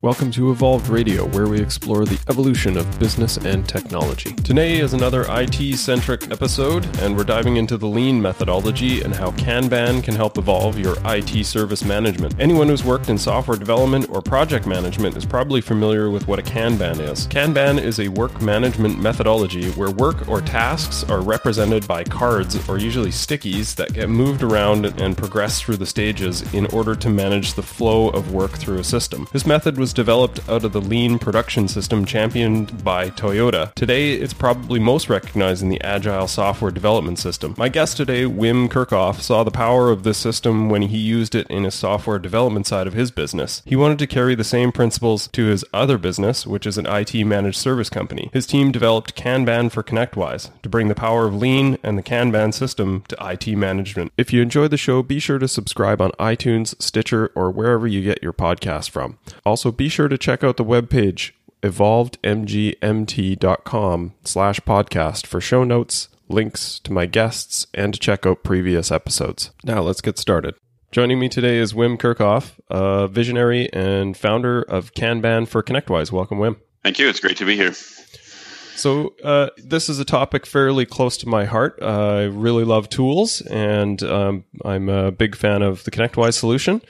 Welcome to Evolved Radio, where we explore the evolution of business and technology. Today is another IT centric episode, and we're diving into the lean methodology and how Kanban can help evolve your IT service management. Anyone who's worked in software development or project management is probably familiar with what a Kanban is. Kanban is a work management methodology where work or tasks are represented by cards or usually stickies that get moved around and progress through the stages in order to manage the flow of work through a system. This method was was developed out of the lean production system championed by Toyota. Today, it's probably most recognized in the agile software development system. My guest today, Wim Kerkhoff, saw the power of this system when he used it in his software development side of his business. He wanted to carry the same principles to his other business, which is an IT managed service company. His team developed Kanban for ConnectWise to bring the power of lean and the Kanban system to IT management. If you enjoy the show, be sure to subscribe on iTunes, Stitcher, or wherever you get your podcast from. Also, be sure to check out the webpage evolvedmgmt.com slash podcast for show notes, links to my guests, and to check out previous episodes. Now let's get started. Joining me today is Wim Kerkhoff, a visionary and founder of Kanban for ConnectWise. Welcome, Wim. Thank you. It's great to be here. So, uh, this is a topic fairly close to my heart. Uh, I really love tools, and um, I'm a big fan of the ConnectWise solution.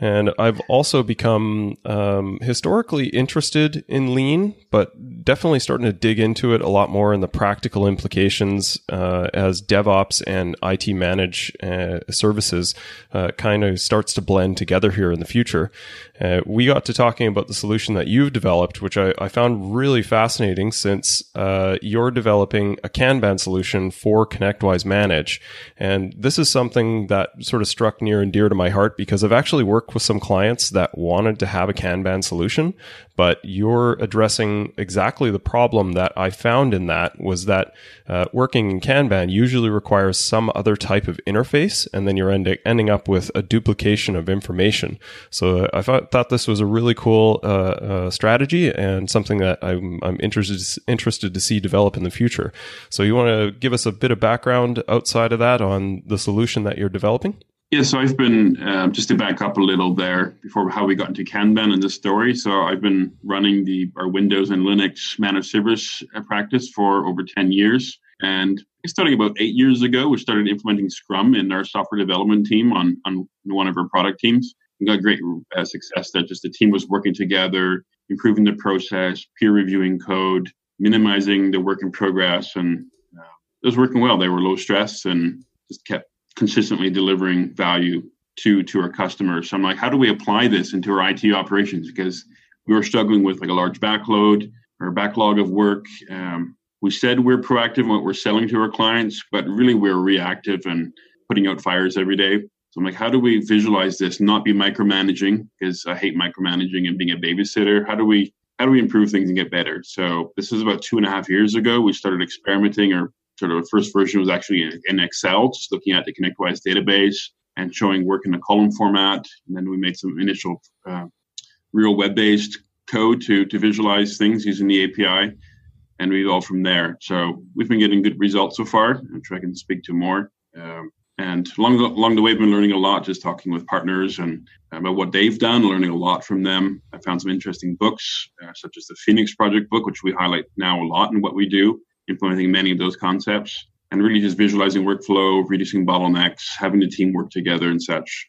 And I've also become um, historically interested in lean, but definitely starting to dig into it a lot more in the practical implications uh, as DevOps and IT manage uh, services uh, kind of starts to blend together here in the future. Uh, we got to talking about the solution that you've developed, which I, I found really fascinating since uh, you're developing a Kanban solution for ConnectWise Manage. And this is something that sort of struck near and dear to my heart because I've actually worked with some clients that wanted to have a Kanban solution, but you're addressing exactly the problem that I found in that was that uh, working in Kanban usually requires some other type of interface, and then you're end- ending up with a duplication of information. So I thought, thought this was a really cool uh, uh, strategy and something that I'm, I'm interested interested to see develop in the future. So you want to give us a bit of background outside of that on the solution that you're developing? Yeah, so I've been um, just to back up a little there before how we got into Kanban and this story. So I've been running the our Windows and Linux managed service uh, practice for over ten years, and starting about eight years ago, we started implementing Scrum in our software development team on on one of our product teams. We got great uh, success there. Just the team was working together, improving the process, peer reviewing code, minimizing the work in progress, and uh, it was working well. They were low stress and just kept consistently delivering value to to our customers. So I'm like, how do we apply this into our IT operations? Because we were struggling with like a large backlog or backlog of work. Um, we said we're proactive in what we're selling to our clients, but really we're reactive and putting out fires every day. So I'm like, how do we visualize this, not be micromanaging? Because I hate micromanaging and being a babysitter. How do we how do we improve things and get better? So this is about two and a half years ago. We started experimenting or sort of the first version was actually in Excel, just looking at the ConnectWise database and showing work in a column format. And then we made some initial uh, real web-based code to to visualize things using the API, and we go from there. So we've been getting good results so far. I'm sure I can speak to more. Um, and along the, along the way, I've been learning a lot, just talking with partners and about what they've done, learning a lot from them. I found some interesting books, uh, such as the Phoenix Project book, which we highlight now a lot in what we do implementing many of those concepts and really just visualizing workflow, reducing bottlenecks, having the team work together and such.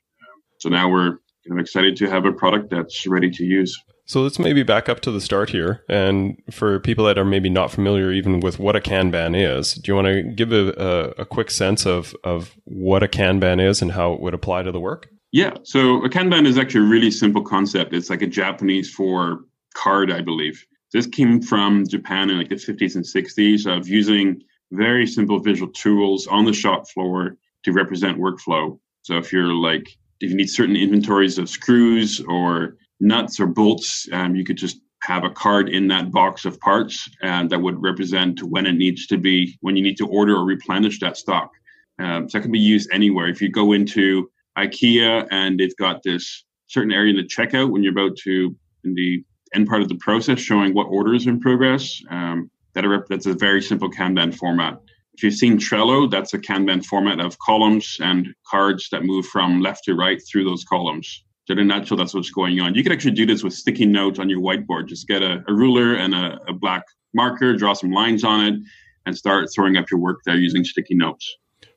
So now we're kind of excited to have a product that's ready to use. So let's maybe back up to the start here. And for people that are maybe not familiar even with what a Kanban is, do you want to give a, a, a quick sense of, of what a Kanban is and how it would apply to the work? Yeah. So a Kanban is actually a really simple concept. It's like a Japanese for card, I believe. This came from Japan in like the 50s and 60s of using very simple visual tools on the shop floor to represent workflow. So if you're like, if you need certain inventories of screws or nuts or bolts, um, you could just have a card in that box of parts and that would represent when it needs to be, when you need to order or replenish that stock. Um, so that can be used anywhere. If you go into IKEA and they've got this certain area in the checkout when you're about to, in the end part of the process showing what orders in progress. Um, that are, that's a very simple Kanban format. If you've seen Trello, that's a Kanban format of columns and cards that move from left to right through those columns. So in a nutshell, that's what's going on. You can actually do this with sticky notes on your whiteboard. Just get a, a ruler and a, a black marker, draw some lines on it, and start throwing up your work there using sticky notes.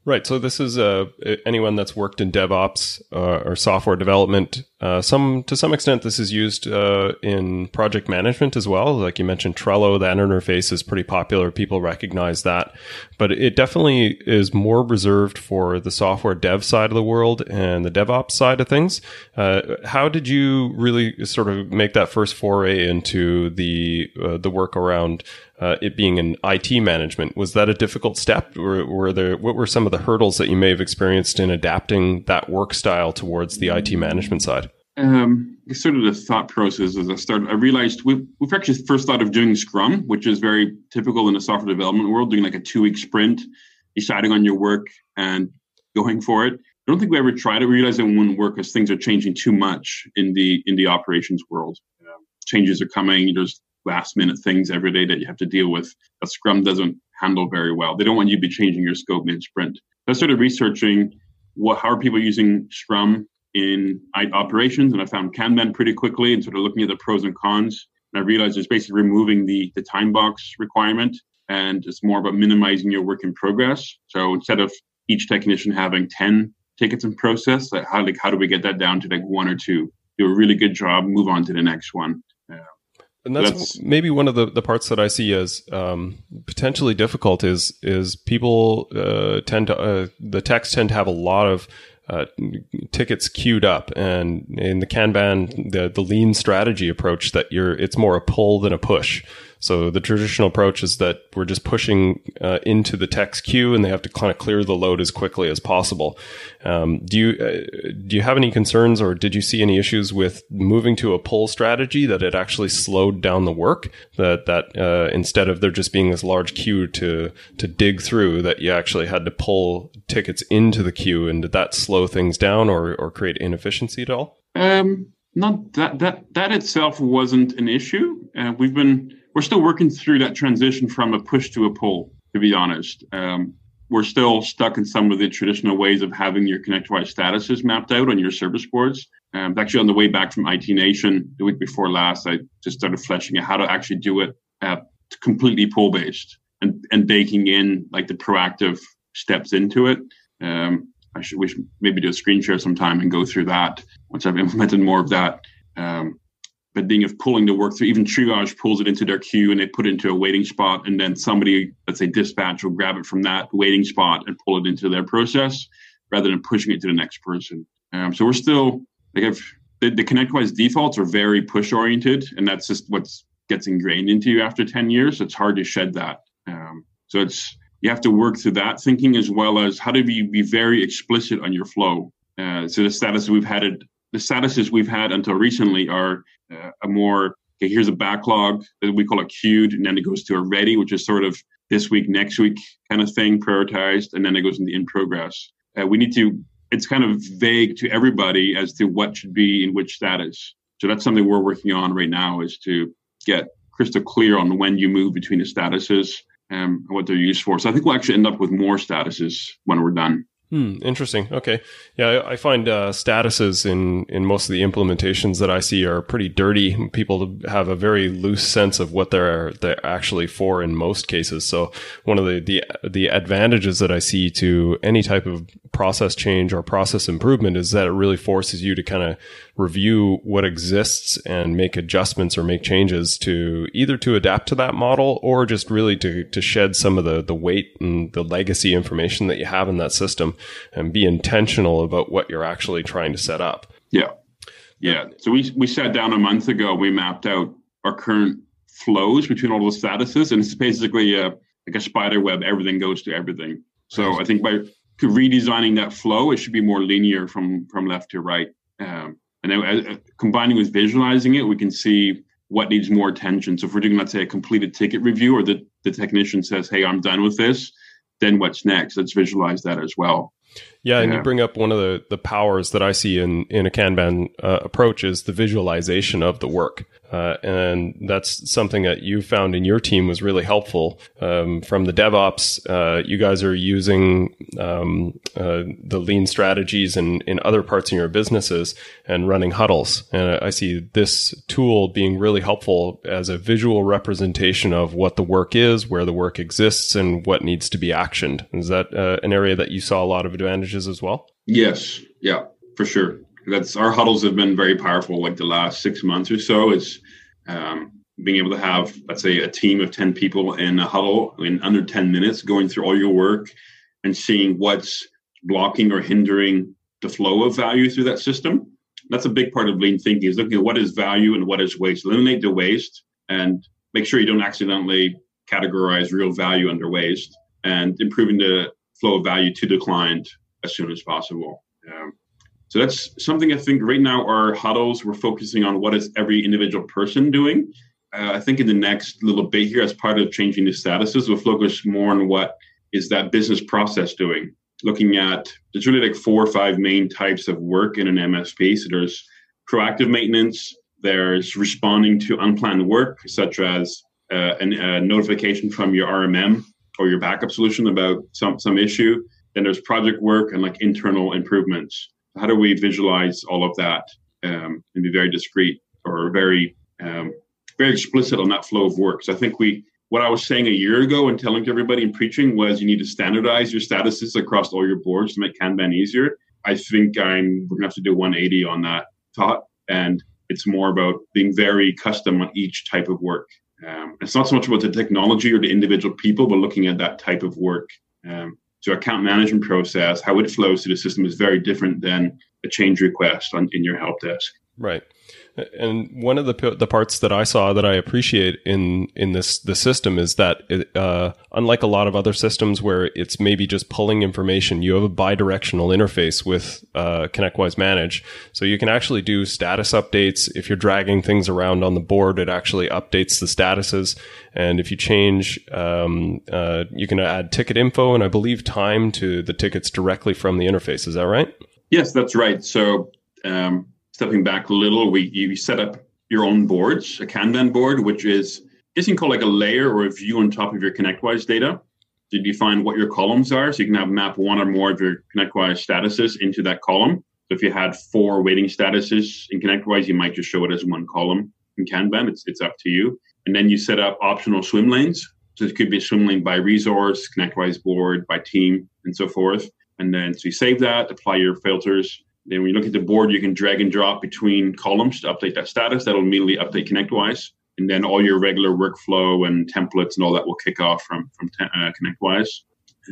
Right. So this is uh, anyone that's worked in DevOps uh, or software development. Uh, some to some extent, this is used uh, in project management as well. Like you mentioned, Trello, that interface is pretty popular. People recognize that, but it definitely is more reserved for the software dev side of the world and the DevOps side of things. Uh, how did you really sort of make that first foray into the uh, the work around uh, it being an IT management. Was that a difficult step? Were there what were some of the hurdles that you may have experienced in adapting that work style towards the IT management side? Um, sort of the thought process as I started, I realized we've, we've actually first thought of doing Scrum, which is very typical in the software development world, doing like a two week sprint, deciding on your work and going for it. I don't think we ever tried it. We realized it wouldn't work because things are changing too much in the in the operations world. Changes are coming. There's last minute things every day that you have to deal with that Scrum doesn't handle very well. They don't want you to be changing your scope mid sprint. I started researching what how are people using Scrum in operations, and I found Kanban pretty quickly, and sort of looking at the pros and cons. And I realized it's basically removing the the time box requirement, and it's more about minimizing your work in progress. So instead of each technician having ten tickets in process, like how like how do we get that down to like one or two? Do a really good job, move on to the next one. And that's, that's, maybe one of the, the parts that I see as um, potentially difficult is is people uh, tend to uh, the techs tend to have a lot of uh, tickets queued up, and in the Kanban the the lean strategy approach that you're it's more a pull than a push. So the traditional approach is that we're just pushing uh, into the text queue, and they have to kind of clear the load as quickly as possible. Um, do you uh, do you have any concerns, or did you see any issues with moving to a pull strategy that it actually slowed down the work? That that uh, instead of there just being this large queue to to dig through, that you actually had to pull tickets into the queue, and did that slow things down or or create inefficiency at all? Um, not that that that itself wasn't an issue. Uh, we've been we're still working through that transition from a push to a pull. To be honest, um, we're still stuck in some of the traditional ways of having your ConnectWise statuses mapped out on your service boards. Um, actually, on the way back from IT Nation the week before last, I just started fleshing out how to actually do it uh, completely pull based and, and baking in like the proactive steps into it. Um, I should maybe do a screen share sometime and go through that once I've implemented more of that. Um, but being of pulling the work through, even triage pulls it into their queue and they put it into a waiting spot, and then somebody, let's say dispatch, will grab it from that waiting spot and pull it into their process rather than pushing it to the next person. Um, so we're still like if the, the ConnectWise defaults are very push oriented, and that's just what gets ingrained into you after ten years. It's hard to shed that. Um, so it's you have to work through that thinking as well as how do you be very explicit on your flow. Uh, so the status we've had it, the statuses we've had until recently are uh, a more okay, here's a backlog that we call it queued, and then it goes to a ready, which is sort of this week, next week kind of thing, prioritized, and then it goes into in progress. Uh, we need to. It's kind of vague to everybody as to what should be in which status. So that's something we're working on right now is to get crystal clear on when you move between the statuses um, and what they're used for. So I think we'll actually end up with more statuses when we're done. Hmm, interesting. Okay. Yeah, I, find uh, statuses in, in most of the implementations that I see are pretty dirty. People have a very loose sense of what they're they're actually for in most cases. So one of the, the the advantages that I see to any type of process change or process improvement is that it really forces you to kind of review what exists and make adjustments or make changes to either to adapt to that model or just really to, to shed some of the, the weight and the legacy information that you have in that system and be intentional about what you're actually trying to set up. Yeah. Yeah. So we, we sat down a month ago, we mapped out our current flows between all those statuses and it's basically a, like a spider web. Everything goes to everything. So I think by redesigning that flow, it should be more linear from, from left to right. Um, and then uh, combining with visualizing it, we can see what needs more attention. So if we're doing, let's say, a completed ticket review, or the, the technician says, "Hey, I'm done with this," then what's next? Let's visualize that as well. Yeah, and yeah. you bring up one of the, the powers that I see in, in a Kanban uh, approach is the visualization of the work. Uh, and that's something that you found in your team was really helpful. Um, from the DevOps, uh, you guys are using um, uh, the lean strategies in, in other parts of your businesses and running huddles. And I see this tool being really helpful as a visual representation of what the work is, where the work exists, and what needs to be actioned. Is that uh, an area that you saw a lot of as well? Yes. Yeah, for sure that's our huddles have been very powerful like the last six months or so it's um, being able to have let's say a team of 10 people in a huddle in under 10 minutes going through all your work and seeing what's blocking or hindering the flow of value through that system that's a big part of lean thinking is looking at what is value and what is waste eliminate the waste and make sure you don't accidentally categorize real value under waste and improving the flow of value to the client as soon as possible um, so that's something I think right now our huddles we're focusing on what is every individual person doing. Uh, I think in the next little bit here, as part of changing the statuses, we'll focus more on what is that business process doing. Looking at there's really like four or five main types of work in an MSP. So there's proactive maintenance, there's responding to unplanned work, such as uh, an, a notification from your RMM or your backup solution about some some issue. Then there's project work and like internal improvements how do we visualize all of that um, and be very discreet or very um, very explicit on that flow of work? So I think we what I was saying a year ago and telling to everybody and preaching was you need to standardize your statuses across all your boards to make Kanban easier. I think I'm we're gonna have to do 180 on that thought, and it's more about being very custom on each type of work. Um, it's not so much about the technology or the individual people, but looking at that type of work. Um, so account management process, how it flows through the system is very different than a change request on, in your help desk. Right. And one of the the parts that I saw that I appreciate in in this the system is that it, uh, unlike a lot of other systems where it's maybe just pulling information, you have a bidirectional interface with uh, ConnectWise Manage, so you can actually do status updates. If you're dragging things around on the board, it actually updates the statuses. And if you change, um, uh, you can add ticket info and I believe time to the tickets directly from the interface. Is that right? Yes, that's right. So. Um, stepping back a little, we you set up your own boards, a Kanban board, which is this you can call like a layer or a view on top of your ConnectWise data to define what your columns are. So you can have map one or more of your ConnectWise statuses into that column. So if you had four waiting statuses in ConnectWise, you might just show it as one column in Kanban. It's it's up to you. And then you set up optional swim lanes. So it could be a swim lane by resource, ConnectWise board, by team, and so forth. And then so you save that, apply your filters, then when you look at the board, you can drag and drop between columns to update that status. That'll immediately update ConnectWise. And then all your regular workflow and templates and all that will kick off from, from uh, ConnectWise.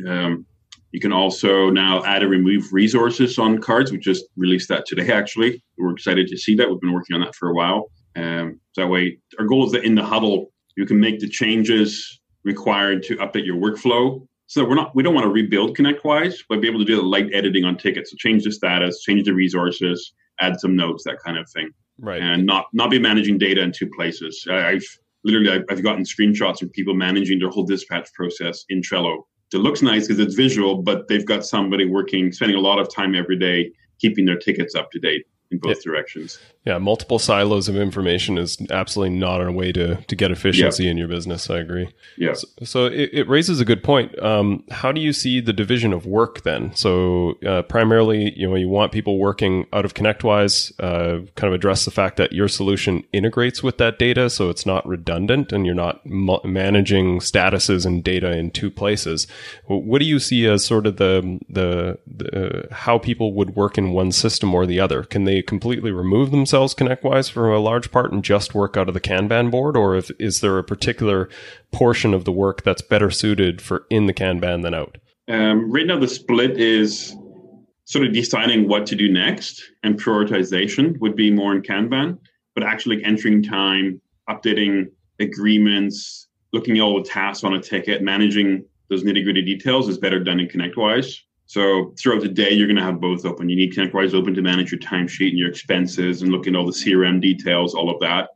Um, you can also now add and remove resources on cards. We just released that today, actually. We're excited to see that. We've been working on that for a while. Um, so that way, our goal is that in the huddle, you can make the changes required to update your workflow so we're not we don't want to rebuild ConnectWise, but be able to do the light editing on tickets. So change the status, change the resources, add some notes, that kind of thing. Right. And not not be managing data in two places. I've literally I've, I've gotten screenshots of people managing their whole dispatch process in Trello. It looks nice because it's visual, but they've got somebody working, spending a lot of time every day keeping their tickets up to date in both yeah. directions. Yeah, multiple silos of information is absolutely not a way to to get efficiency in your business. I agree. Yeah. So, so it, it, raises a good point. Um, how do you see the division of work then? So uh, primarily, you know, you want people working out of ConnectWise. Uh, kind of address the fact that your solution integrates with that data, so it's not redundant, and you're not mu- managing statuses and data in two places. What do you see as sort of the the, the uh, how people would work in one system or the other? Can they completely remove themselves ConnectWise for a large part and just work out of the Kanban board, or if, is there a particular portion of the work that's better suited for in the Kanban than out? Um, right now, the split is sort of deciding what to do next, and prioritization would be more in Kanban, but actually entering time, updating agreements, looking at all the tasks on a ticket, managing those nitty gritty details is better done in ConnectWise. So throughout the day, you're going to have both open. You need ConnectWise open to manage your timesheet and your expenses and look at all the CRM details, all of that.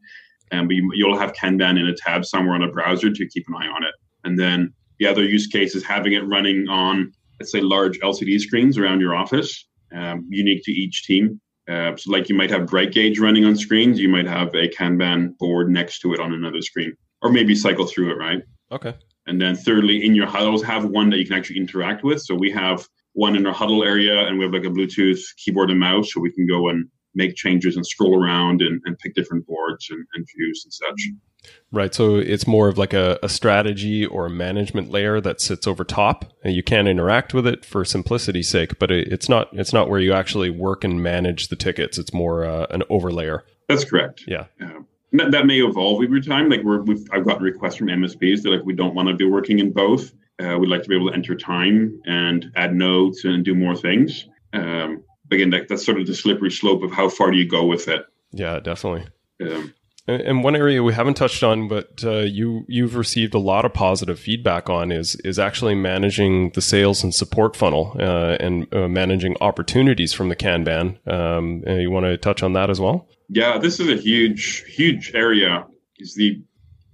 And but you, will have Kanban in a tab somewhere on a browser to keep an eye on it. And then the other use case is having it running on let's say, large LCD screens around your office, um, unique to each team. Uh, so, like you might have BrightGauge running on screens, you might have a Kanban board next to it on another screen, or maybe cycle through it, right? Okay. And then, thirdly, in your huddles, have one that you can actually interact with. So, we have one in our huddle area, and we have like a Bluetooth keyboard and mouse, so we can go and make changes and scroll around and, and pick different boards and, and views and such. Right. So it's more of like a, a, strategy or a management layer that sits over top and you can interact with it for simplicity's sake, but it, it's not, it's not where you actually work and manage the tickets. It's more uh, an overlayer. That's correct. Yeah. Uh, that, that, may evolve over time. Like we're, we've, I've gotten requests from MSPs that like, we don't want to be working in both. Uh, we'd like to be able to enter time and add notes and do more things. Um, again, that, that's sort of the slippery slope of how far do you go with it. Yeah, definitely. Um, and one area we haven't touched on, but uh, you you've received a lot of positive feedback on is is actually managing the sales and support funnel uh, and uh, managing opportunities from the Kanban. Um, you want to touch on that as well? Yeah, this is a huge huge area. Is the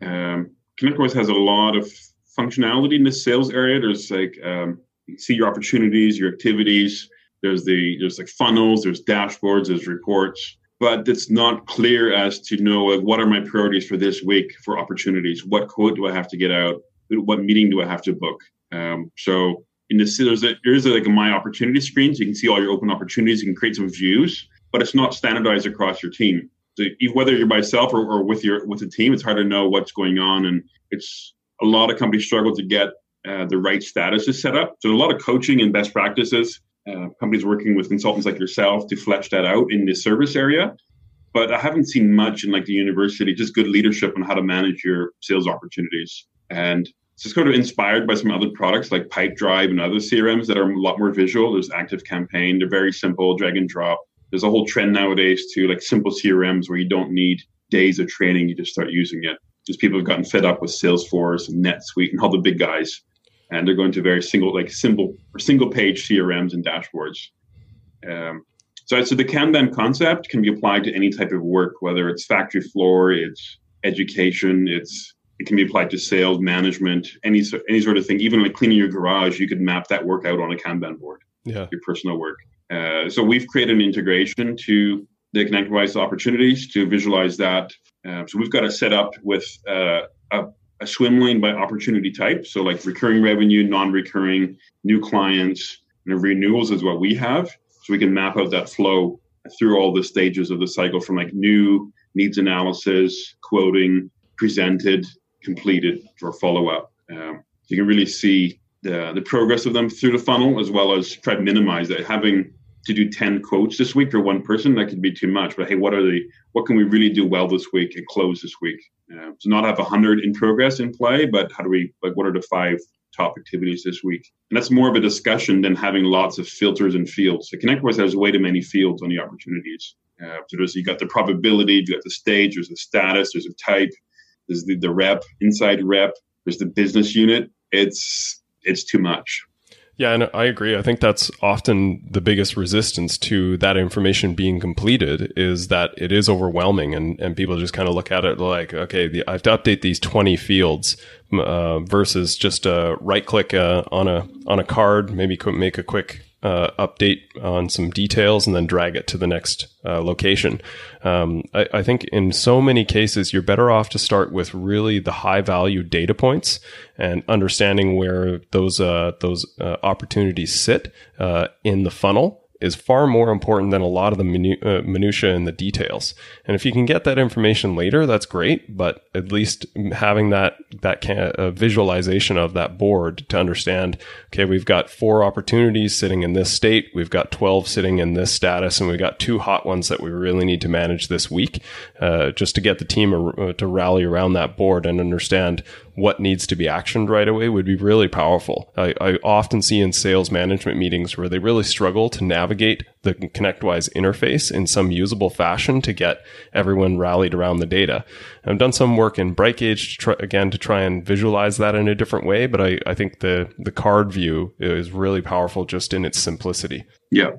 um, ConnectWise has a lot of functionality in the sales area. There's like um, you see your opportunities, your activities. There's the there's like funnels. There's dashboards. There's reports but it's not clear as to know like, what are my priorities for this week for opportunities. What quote do I have to get out? What meeting do I have to book? Um, so in the there's a, there's a, like a my opportunity screen, so you can see all your open opportunities. You can create some views, but it's not standardized across your team. So whether you're by yourself or, or with your with a team, it's hard to know what's going on, and it's a lot of companies struggle to get uh, the right statuses set up. So a lot of coaching and best practices uh, companies working with consultants like yourself to flesh that out in the service area. But I haven't seen much in like the university, just good leadership on how to manage your sales opportunities. And it's just kind of inspired by some other products like Pipedrive and other CRMs that are a lot more visual. There's Active Campaign, they're very simple, drag and drop. There's a whole trend nowadays to like simple CRMs where you don't need days of training, you just start using it. Just people have gotten fed up with Salesforce and NetSuite and all the big guys and they're going to very single, like simple or single page CRMs and dashboards. Um, so, so the Kanban concept can be applied to any type of work, whether it's factory floor, it's education, it's it can be applied to sales management, any any sort of thing. Even like cleaning your garage, you could map that work out on a Kanban board. Yeah, your personal work. Uh, so we've created an integration to the ConnectWise opportunities to visualize that. Uh, so we've got it set up with uh, a a swim lane by opportunity type. So like recurring revenue, non-recurring, new clients, and renewals is what we have. So we can map out that flow through all the stages of the cycle from like new needs analysis, quoting, presented, completed, or follow up. Um, you can really see the, the progress of them through the funnel as well as try to minimize that. Having to do 10 quotes this week for one person, that could be too much. But hey, what are the, what can we really do well this week and close this week? Uh, so not have 100 in progress in play, but how do we, like, what are the five top activities this week? And that's more of a discussion than having lots of filters and fields. So ConnectWise has way too many fields on the opportunities. Uh, so there's, you got the probability, you got the stage, there's the status, there's a type, there's the, the rep, inside rep, there's the business unit. It's, it's too much. Yeah, and I agree. I think that's often the biggest resistance to that information being completed is that it is overwhelming, and, and people just kind of look at it like, okay, the, I have to update these twenty fields uh, versus just uh, right click uh, on a on a card, maybe make a quick uh, update on some details and then drag it to the next uh, location. Um, I, I, think in so many cases, you're better off to start with really the high value data points and understanding where those uh, those uh, opportunities sit uh, in the funnel is far more important than a lot of the minu- uh, minutia and the details. And if you can get that information later, that's great. But at least having that that can, uh, visualization of that board to understand, okay, we've got four opportunities sitting in this state, we've got twelve sitting in this status, and we've got two hot ones that we really need to manage this week, uh, just to get the team uh, to rally around that board and understand what needs to be actioned right away would be really powerful. I, I, often see in sales management meetings where they really struggle to navigate the ConnectWise interface in some usable fashion to get everyone rallied around the data. I've done some work in BrightGauge to try, again to try and visualize that in a different way, but I, I think the the card view is really powerful just in its simplicity. Yeah,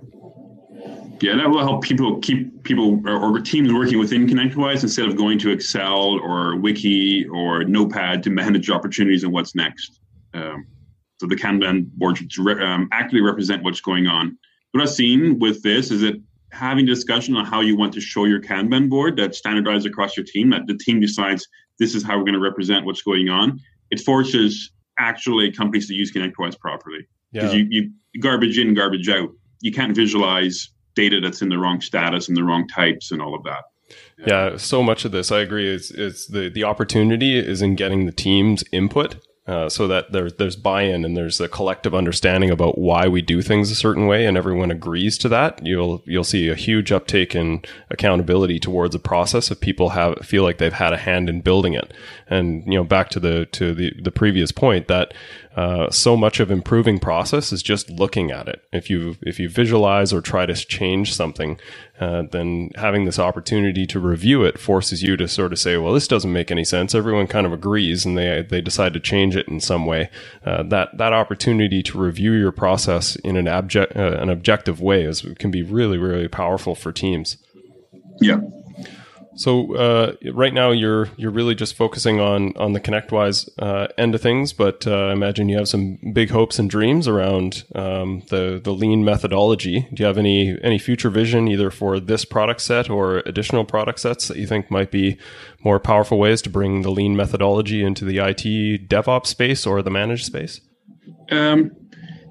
yeah, that will help people keep people or, or, teams working within ConnectWise instead of going to Excel or Wiki or Notepad to manage opportunities and what's next. Um, So the Kanban board should um, actively represent what's going on. What I've seen with this is that having a discussion on how you want to show your Kanban board that's standardized across your team, that the team decides this is how we're going to represent what's going on, it forces actually companies to use ConnectWise properly. Because yeah. you, you garbage in, garbage out. You can't visualize data that's in the wrong status and the wrong types and all of that. Yeah, so much of this I agree. It's it's the the opportunity is in getting the team's input uh, so that there's there's buy-in and there's a collective understanding about why we do things a certain way, and everyone agrees to that. You'll you'll see a huge uptake in accountability towards a process if people have feel like they've had a hand in building it. And you know, back to the to the the previous point that uh, so much of improving process is just looking at it. If you if you visualize or try to change something, uh, then having this opportunity to review it forces you to sort of say, well, this doesn't make any sense. Everyone kind of agrees, and they they decide to change it in some way. Uh, that that opportunity to review your process in an object uh, an objective way is can be really really powerful for teams. Yeah, so uh, right now you're you're really just focusing on on the ConnectWise uh, end of things, but uh, I imagine you have some big hopes and dreams around um, the the lean methodology. Do you have any any future vision either for this product set or additional product sets that you think might be more powerful ways to bring the lean methodology into the IT DevOps space or the managed space? Um,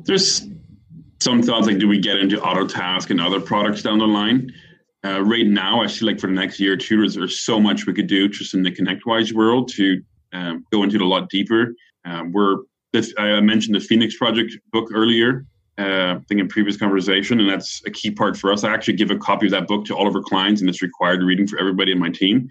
there's some thoughts like do we get into Autotask and other products down the line? Uh, right now, I feel like for the next year or two, there's so much we could do just in the ConnectWise world to um, go into it a lot deeper. Um, we're this, I mentioned the Phoenix Project book earlier, uh, I think in previous conversation, and that's a key part for us. I actually give a copy of that book to all of our clients, and it's required reading for everybody in my team.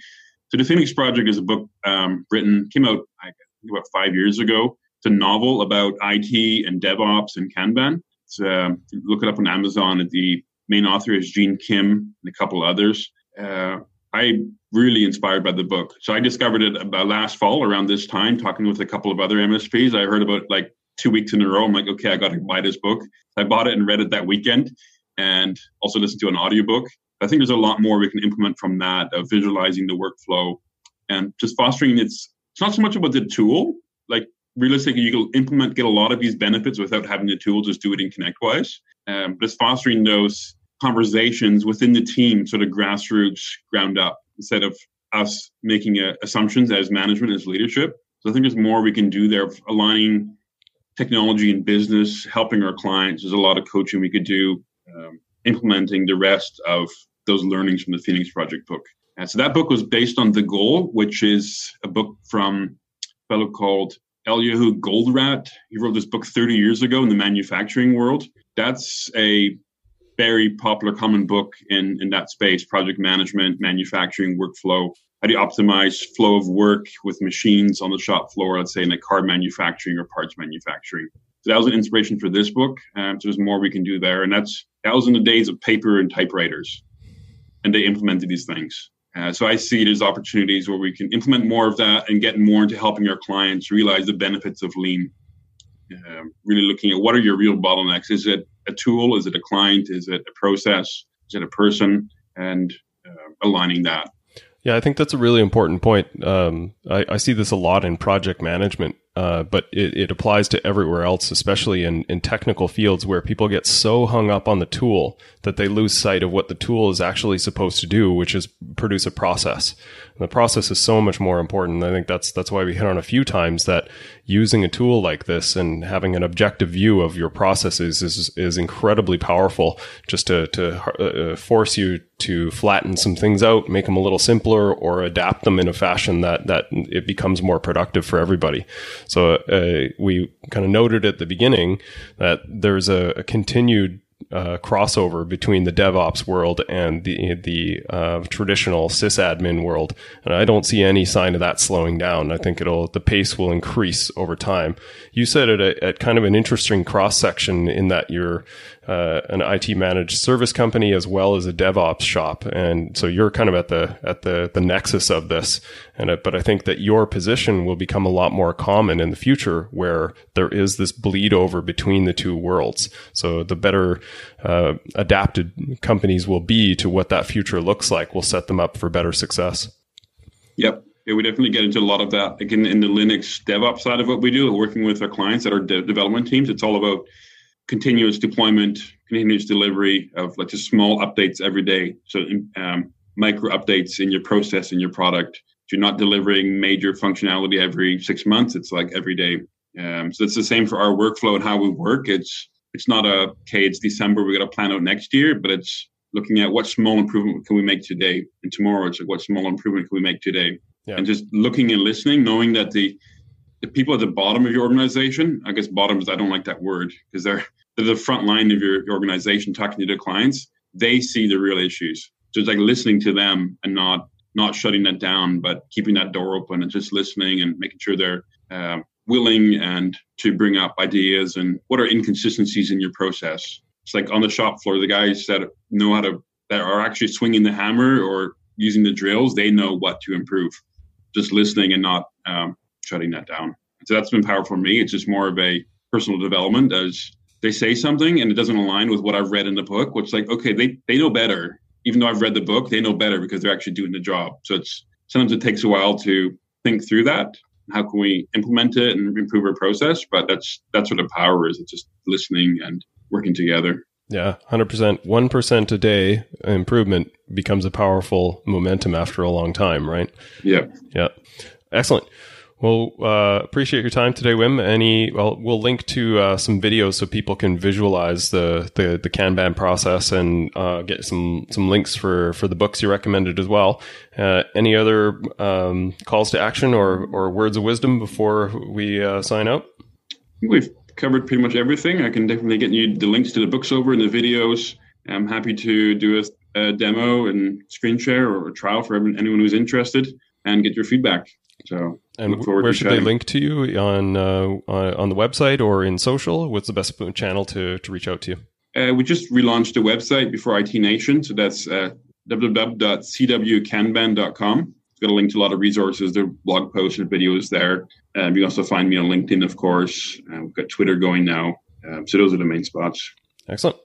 So the Phoenix Project is a book um, written, came out I think about five years ago. It's a novel about IT and DevOps and Kanban. It's, uh, look it up on Amazon. At the main author is Gene Kim and a couple others. Uh, I really inspired by the book. So I discovered it about last fall around this time, talking with a couple of other MSPs. I heard about like two weeks in a row. I'm like, okay, I got to buy this book. I bought it and read it that weekend and also listened to an audiobook. I think there's a lot more we can implement from that of visualizing the workflow and just fostering it's it's not so much about the tool. Like realistically, you can implement get a lot of these benefits without having the tool, just do it in ConnectWise. Um, but it's fostering those conversations within the team, sort of grassroots, ground up, instead of us making uh, assumptions as management, as leadership. So I think there's more we can do there, aligning technology and business, helping our clients. There's a lot of coaching we could do, um, implementing the rest of those learnings from the Phoenix Project book. And so that book was based on The Goal, which is a book from a fellow called Eliyahu Goldratt. He wrote this book 30 years ago in the manufacturing world. That's a very popular common book in, in that space project management, manufacturing, workflow. How do you optimize flow of work with machines on the shop floor, let's say in like car manufacturing or parts manufacturing? So that was an inspiration for this book. Um, so there's more we can do there. And that's that was in the days of paper and typewriters. And they implemented these things. Uh, so I see it as opportunities where we can implement more of that and get more into helping our clients realize the benefits of lean. Um, really looking at what are your real bottlenecks. Is it a tool? Is it a client? Is it a process? Is it a person? And uh, aligning that. Yeah, I think that's a really important point. Um, I, I, see this a lot in project management, uh, but it, it, applies to everywhere else, especially in, in technical fields where people get so hung up on the tool that they lose sight of what the tool is actually supposed to do, which is produce a process. And the process is so much more important. I think that's that's why we hit on a few times that using a tool like this and having an objective view of your processes is is incredibly powerful. Just to to uh, force you to flatten some things out, make them a little simpler, or adapt them in a fashion that that it becomes more productive for everybody. So uh, we kind of noted at the beginning that there's a, a continued uh, crossover between the DevOps world and the the uh, traditional sysadmin world, and I don't see any sign of that slowing down. I think it'll the pace will increase over time. You said it at, at kind of an interesting cross section in that you're uh, an IT managed service company as well as a DevOps shop, and so you're kind of at the at the the nexus of this. And but I think that your position will become a lot more common in the future, where there is this bleed over between the two worlds. So the better uh, adapted companies will be to what that future looks like will set them up for better success. Yep. Yeah, we definitely get into a lot of that. Again, in the Linux DevOps side of what we do, working with our clients that are de- development teams, it's all about continuous deployment, continuous delivery of like just small updates every day. So um, micro updates in your process in your product. You're not delivering major functionality every six months. It's like every day. Um, so it's the same for our workflow and how we work. It's it's not a okay. It's December. We got to plan out next year, but it's looking at what small improvement can we make today, and tomorrow it's like what small improvement can we make today, yeah. and just looking and listening, knowing that the the people at the bottom of your organization, I guess bottoms, I don't like that word because they're they're the front line of your, your organization talking to the clients. They see the real issues. So it's like listening to them and not not shutting that down, but keeping that door open and just listening and making sure they're uh, willing and to bring up ideas and what are inconsistencies in your process. It's like on the shop floor, the guys that know how to that are actually swinging the hammer or using the drills, they know what to improve. Just listening and not um, shutting that down. So that's been powerful for me. It's just more of a personal development as they say something and it doesn't align with what I've read in the book, which like, okay, they, they know better. Even though I've read the book, they know better because they're actually doing the job. So it's sometimes it takes a while to think through that. How can we implement it and improve our process? But that's that's what the power is. It's just listening and working together. Yeah, 100%. 1% a day improvement becomes a powerful momentum after a long time, right? Yeah. Yeah. Excellent. Well, uh, appreciate your time today, Wim. Any, well, we'll link to uh, some videos so people can visualize the the, the Kanban process and uh, get some some links for for the books you recommended as well. Uh, any other um, calls to action or or words of wisdom before we uh, sign out? We've covered pretty much everything. I can definitely get you the links to the books over and the videos. I'm happy to do a, a demo and screen share or a trial for anyone who's interested and get your feedback. So, and where should chatting. they link to you on uh, on the website or in social? What's the best channel to to reach out to you? Uh, we just relaunched the website before IT Nation, so that's uh, www.cwkanban.com. It's got a link to a lot of resources. There are blog posts and videos there. Um, you can also find me on LinkedIn, of course. Uh, we've got Twitter going now. Um, so those are the main spots. Excellent.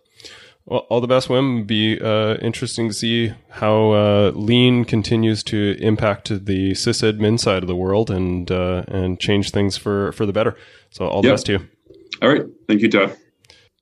Well, all the best, Wim. Be uh, interesting to see how uh, lean continues to impact the sysadmin side of the world and uh, and change things for for the better. So, all the yep. best to you. All right. Thank you, Todd.